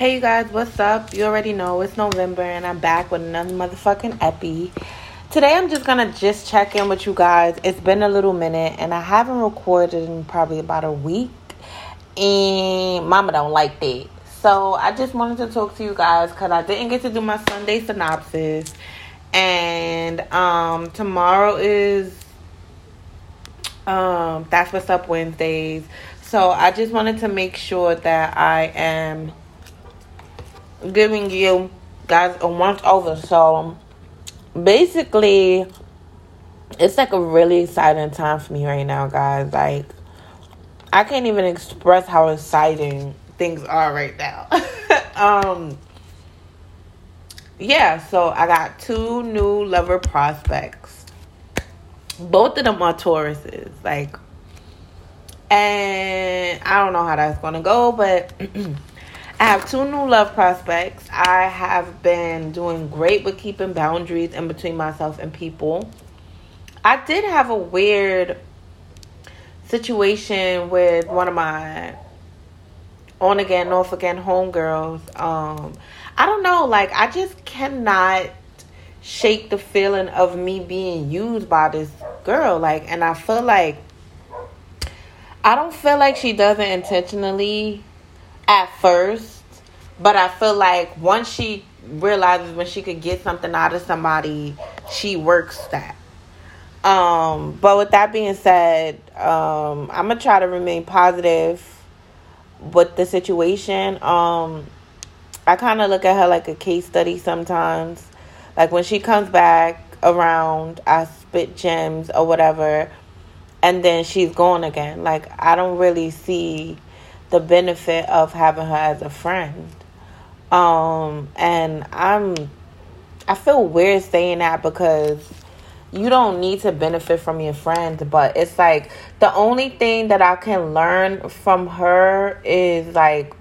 Hey you guys, what's up? You already know it's November and I'm back with another motherfucking epi. Today I'm just gonna just check in with you guys. It's been a little minute and I haven't recorded in probably about a week. And mama don't like that. So I just wanted to talk to you guys because I didn't get to do my Sunday synopsis. And um tomorrow is um that's what's up Wednesdays. So I just wanted to make sure that I am giving you guys a once over. So basically, it's like a really exciting time for me right now, guys. Like, I can't even express how exciting things are right now. um, yeah, so I got two new lover prospects. Both of them are Tauruses. Like, and I don't know how that's gonna go, but I have two new love prospects. I have been doing great with keeping boundaries in between myself and people. I did have a weird situation with one of my on again, off again homegirls. Um, I don't know, like I just cannot shake the feeling of me being used by this girl. Like, and I feel like I don't feel like she does it intentionally at first, but I feel like once she realizes when she could get something out of somebody, she works that. Um, but with that being said, um, I'm gonna try to remain positive with the situation. Um, I kind of look at her like a case study sometimes. Like when she comes back around, I spit gems or whatever, and then she's gone again. Like I don't really see the benefit of having her as a friend. Um, and I'm, I feel weird saying that because you don't need to benefit from your friends, but it's like the only thing that I can learn from her is like,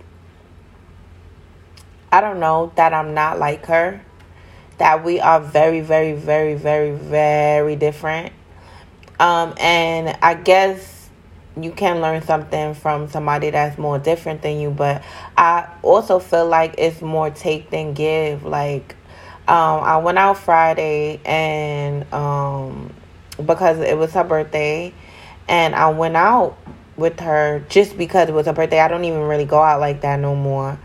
I don't know, that I'm not like her, that we are very, very, very, very, very different. Um, and I guess you can learn something from somebody that's more different than you but i also feel like it's more take than give. Like um, i went out friday and um, because it was her birthday and i went out with her just because it was her birthday. I don't even really go out like that no more.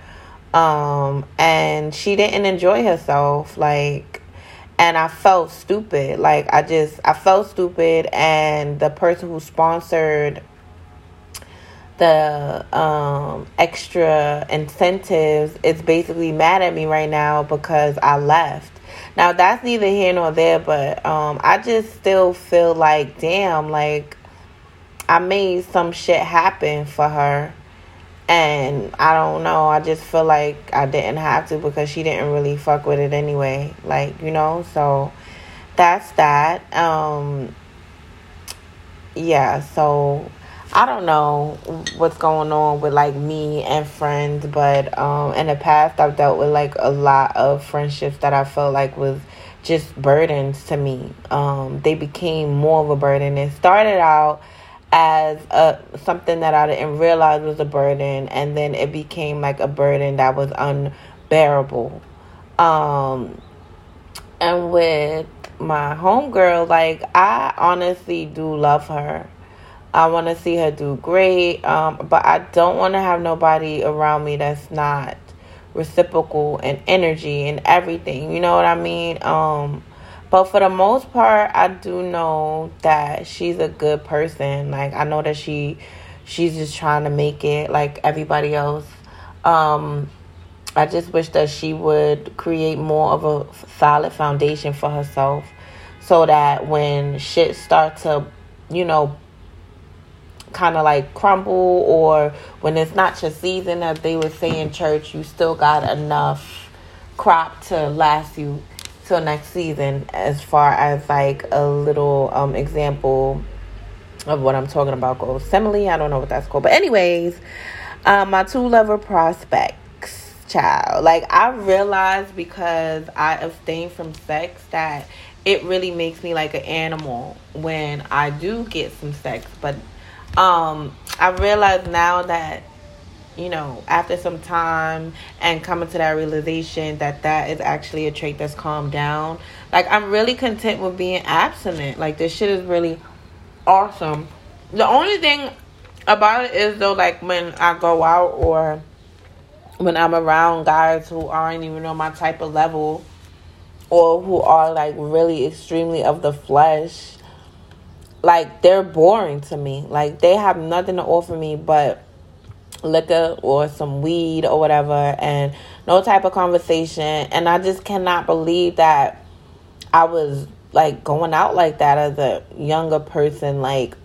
Um, and she didn't enjoy herself like and I felt stupid. Like I just I felt stupid and the person who sponsored the um, extra incentives is basically mad at me right now because I left. Now that's neither here nor there, but um, I just still feel like damn, like I made some shit happen for her. And I don't know, I just feel like I didn't have to because she didn't really fuck with it anyway. Like, you know, so that's that. Um yeah, so I don't know what's going on with like me and friends, but um, in the past I've dealt with like a lot of friendships that I felt like was just burdens to me. Um, they became more of a burden. It started out as a something that I didn't realize was a burden, and then it became like a burden that was unbearable. Um, and with my homegirl, like I honestly do love her I want to see her do great, um, but I don't want to have nobody around me that's not reciprocal and energy and everything. You know what I mean? Um, but for the most part, I do know that she's a good person. Like I know that she, she's just trying to make it like everybody else. Um, I just wish that she would create more of a solid foundation for herself, so that when shit starts to, you know, kind of like crumble or when it's not your season as they would say in church you still got enough crop to last you till next season as far as like a little um example of what I'm talking about goes. Simile, I don't know what that's called. But anyways, um, my two lover prospects, child. Like I realized because I abstain from sex that it really makes me like an animal when I do get some sex. But um, I realize now that you know, after some time and coming to that realization that that is actually a trait that's calmed down. Like, I'm really content with being abstinent. Like, this shit is really awesome. The only thing about it is, though, like, when I go out or when I'm around guys who aren't even on my type of level or who are, like, really extremely of the flesh, like, they're boring to me. Like, they have nothing to offer me but liquor or some weed or whatever and no type of conversation. And I just cannot believe that I was like going out like that as a younger person. Like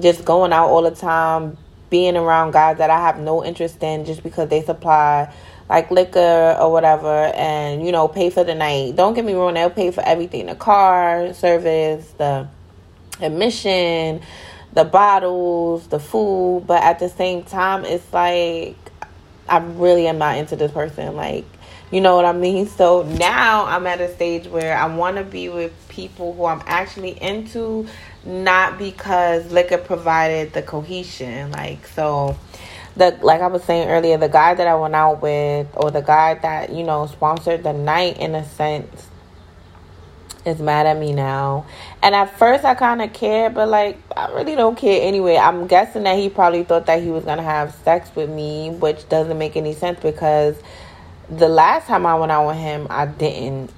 just going out all the time being around guys that I have no interest in just because they supply like liquor or whatever and you know pay for the night. Don't get me wrong they'll pay for everything. The car service the admission the bottles, the food, but at the same time, it's like I really am not into this person. Like, you know what I mean? So now I'm at a stage where I want to be with people who I'm actually into, not because liquor provided the cohesion. Like, so the like I was saying earlier, the guy that I went out with, or the guy that you know sponsored the night, in a sense, is mad at me now. And at first I kind of cared, but like I really don't care anyway. I'm guessing that he probably thought that he was to have sex with me, which doesn't make any sense because the last time I went out with him, I didn't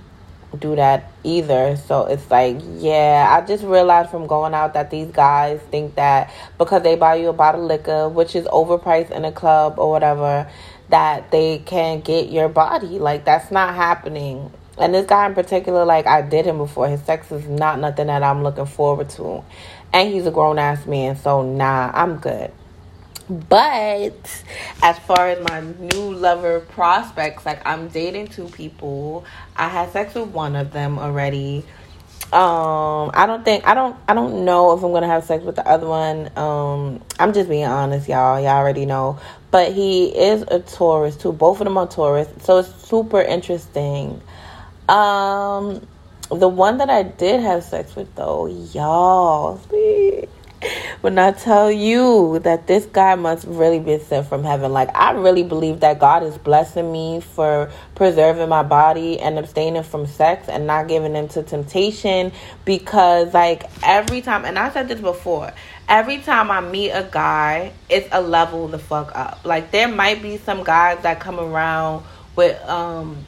do that either. So it's like, yeah, I just realized from going out that these guys think that because they buy you a bottle of liquor, which is overpriced in a club or whatever, that they can get your body. Like that's not happening. And this guy in particular, like I did him before. His sex is not nothing that I'm looking forward to. And he's a grown ass man, so nah, I'm good. But as far as my new lover prospects, like I'm dating two people. I had sex with one of them already. Um, I don't think I don't I don't know if I'm gonna have sex with the other one. Um, I'm just being honest, y'all. Y'all already know. But he is a Taurus too. Both of them are Taurus, so it's super interesting. Um, the one that I did have sex with, though, y'all, when I tell you that this guy must really be sent from heaven, like I really believe that God is blessing me for preserving my body and abstaining from sex and not giving into temptation because, like, every time, and I said this before, every time I meet a guy, it's a level the fuck up. Like, there might be some guys that come around with, um,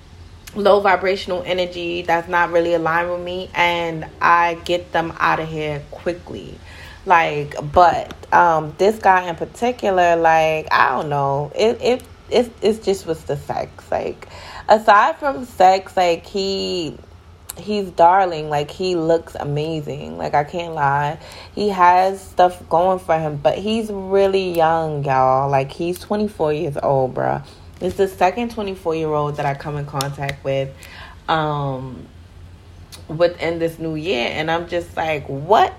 low vibrational energy that's not really aligned with me and I get them out of here quickly. Like, but um this guy in particular, like, I don't know. It it it it's just with the sex. Like aside from sex, like he he's darling like he looks amazing like i can't lie he has stuff going for him but he's really young y'all like he's 24 years old bruh it's the second 24 year old that I come in contact with um, within this new year. And I'm just like, what?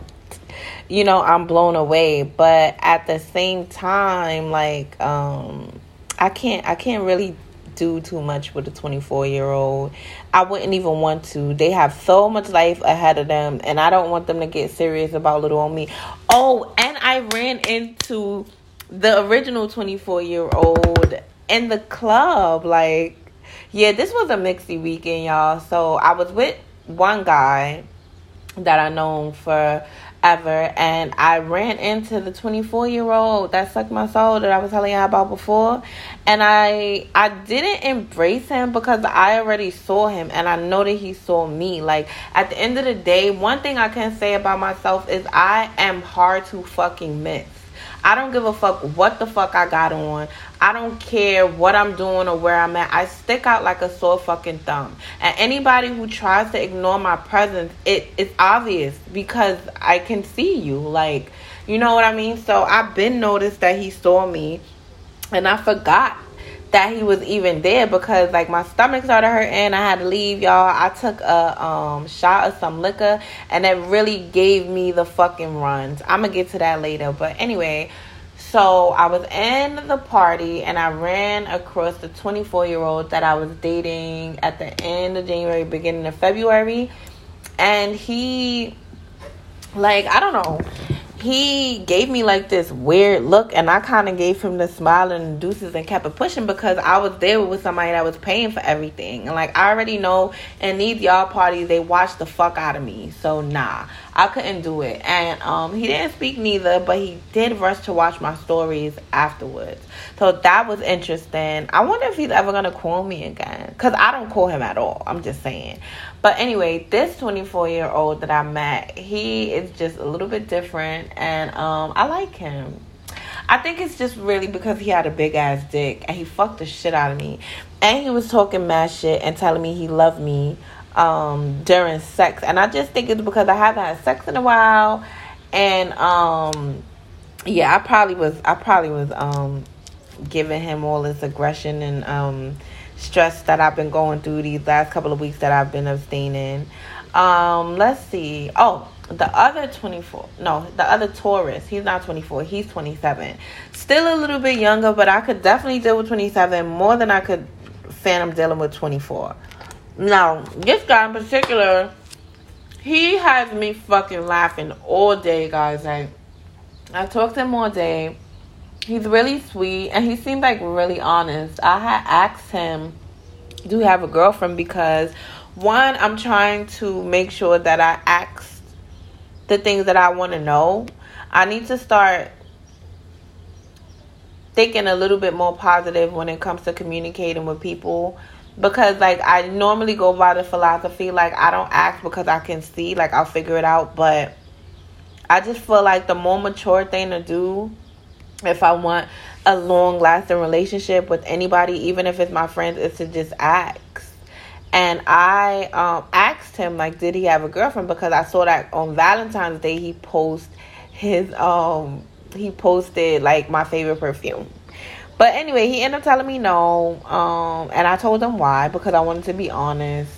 You know, I'm blown away. But at the same time, like, um, I can't, I can't really do too much with a 24 year old. I wouldn't even want to. They have so much life ahead of them, and I don't want them to get serious about little on me. Oh, and I ran into the original 24 year old in the club. Like, yeah, this was a mixy weekend, y'all. So I was with one guy that I known for ever and I ran into the 24 year old that sucked my soul that I was telling y'all about before and I I didn't embrace him because I already saw him and I know that he saw me like at the end of the day one thing I can say about myself is I am hard to fucking miss I don't give a fuck what the fuck I got on. I don't care what I'm doing or where I'm at. I stick out like a sore fucking thumb. And anybody who tries to ignore my presence, it it's obvious because I can see you. Like, you know what I mean? So I've been noticed that he saw me and I forgot that he was even there because like my stomach started hurting. I had to leave, y'all. I took a um, shot of some liquor and it really gave me the fucking runs. I'm gonna get to that later, but anyway. So I was in the party and I ran across the 24 year old that I was dating at the end of January, beginning of February, and he, like, I don't know he gave me like this weird look and I kind of gave him the smile and deuces and kept it pushing because I was there with somebody that was paying for everything. And like I already know in these y'all parties they watch the fuck out of me. So nah, I couldn't do it. And um he didn't speak neither, but he did rush to watch my stories afterwards. So that was interesting. I wonder if he's ever gonna call me again. Cause I don't call him at all. I'm just saying. But anyway, this 24 year old that I met, he is just a little bit different, and um, I like him. I think it's just really because he had a big ass dick and he fucked the shit out of me. And he was talking mad shit and telling me he loved me um, during sex. And I just think it's because I haven't had sex in a while. And um, yeah, I probably was I probably was um, giving him all this aggression and um, stress that I've been going through these last couple of weeks that I've been abstaining. Um, let's see. Oh, the other 24. No, the other Taurus. He's not 24. He's 27. Still a little bit younger, but I could definitely deal with 27 more than I could phantom dealing with 24. Now, this guy in particular, he has me fucking laughing all day, guys. Like, I talked to him all day he's really sweet and he seemed like really honest. I had asked him, Do you have a girlfriend? Because one, I'm trying to make sure that I ask the things that I want to know. I need to start thinking a little bit more positive when it comes to communicating with people because like I normally go by the philosophy like I don't ask because I can see like I'll figure it out but I just feel like the more mature thing to do if I want a long lasting relationship with anybody, even if it's my friends, is to just ask. And I um, asked him, like, did he have a girlfriend? Because I saw that on Valentine's Day he posted his um he posted like my favorite perfume. But anyway, he ended up telling me no. Um, and I told him why because I wanted to be honest.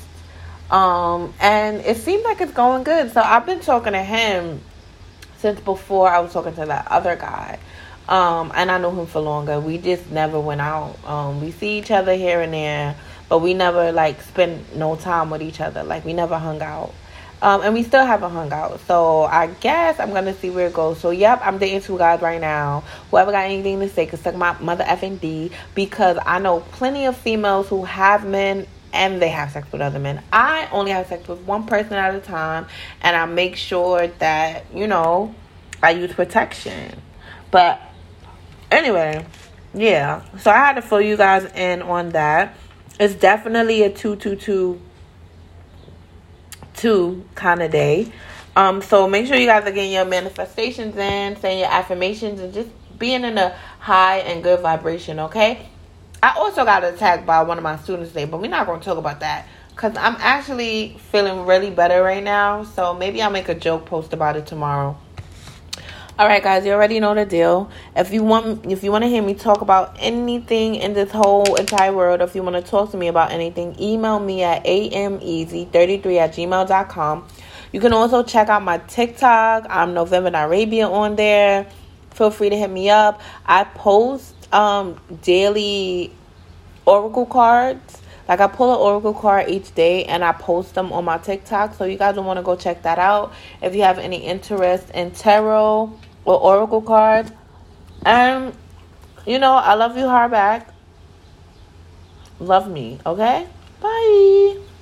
Um, and it seemed like it's going good. So I've been talking to him since before I was talking to that other guy. Um, and I know him for longer. We just never went out. Um, we see each other here and there, but we never like spent no time with each other. Like we never hung out. Um, and we still haven't hung out. So I guess I'm gonna see where it goes. So yep, I'm dating two guys right now. Whoever got anything to say can suck my mother effing D because I know plenty of females who have men and they have sex with other men. I only have sex with one person at a time and I make sure that, you know, I use protection. But Anyway, yeah. So I had to fill you guys in on that. It's definitely a two two two two kind of day. Um, so make sure you guys are getting your manifestations in, saying your affirmations, and just being in a high and good vibration. Okay. I also got attacked by one of my students today, but we're not going to talk about that because I'm actually feeling really better right now. So maybe I'll make a joke post about it tomorrow. All right, guys, you already know the deal. If you want, if you want to hear me talk about anything in this whole entire world, if you want to talk to me about anything, email me at ameasy33 at gmail.com. You can also check out my TikTok. I'm November in Arabia on there. Feel free to hit me up. I post um, daily oracle cards like I pull an oracle card each day and I post them on my TikTok. So you guys will want to go check that out if you have any interest in tarot or oracle cards. And you know, I love you hard back. Love me, okay? Bye.